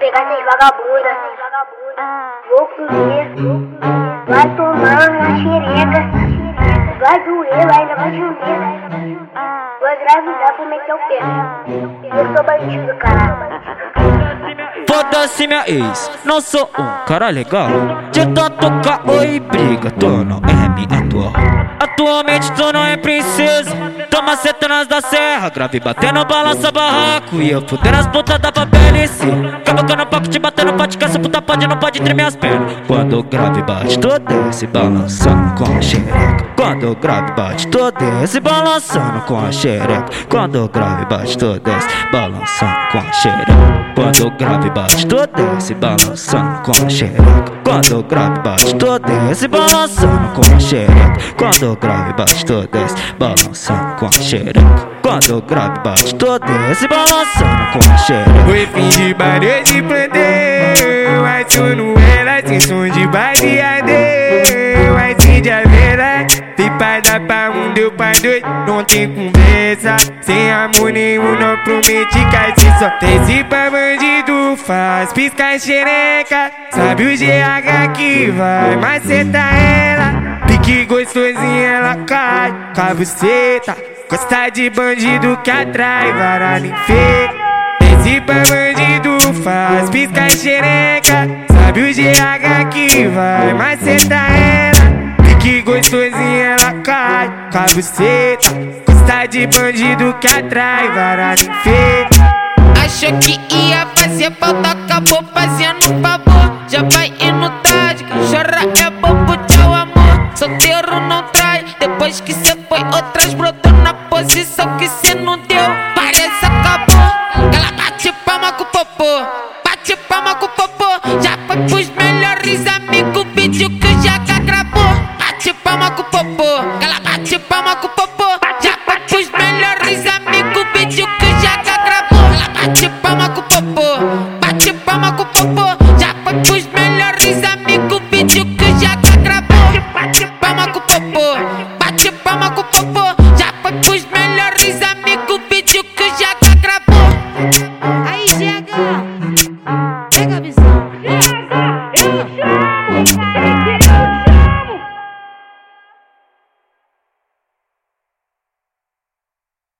pegar essas vagabundas, vou comer, vai tomar na xereca, vai doer, ainda vai chover. Vou engravidar, vou meter o pé. Eu sou bandido, caralho. Foda-se minha ex, não sou um cara legal. De tanto caô e briga, não é minha atual. Atualmente tu não é princesa. Toma setanas da serra, grave batendo balança barraco. E eu fudendo as pontas da PLC. Cabocando papo te batendo pode essa puta pode não pode tremer as pernas. Quando o grave bate, tu desce balançando com a xereca. Quando o grave bate, tu desce balançando com a xereca. Quando o grave bate, tu desce balançando com a xereca. Quando o grave bate, tu desce balançando com a xereca. Quando o grave bate, tu desce balançando com a xereca. Quando o grave bate, tu desce balançando com a xereca. Quando o grave bate, tu desce balançando com a xereca. Foi fim de barulho de plantel Mas tu não era sem som de baseadeiro Mas sim de aveira Pipa dá pra um, deu pra dois Não tem conversa Sem amor nenhum, não promete que só Desce pra bandido faz Pisca xereca. Sabe o GH que vai Maceta ela. Pique gostosinha ela cai. Com a buceta Gosta de bandido que atrai Varada enfeita esse pra bandido faz pisca xereca. Sabe o GH que vai maceta ela. Pique gostosinha ela cai. Com de bandido que atrai varada enfeita. Achou que ia fazer falta, acabou fazendo favor. Já vai indo tarde, quem chora é bobo, tchau amor. Solteiro não trai, depois que cê foi outras brotou na posição que cê não deu. Parece acabou, ela bate palma com o popô Bate palma com o popô, já foi pros palma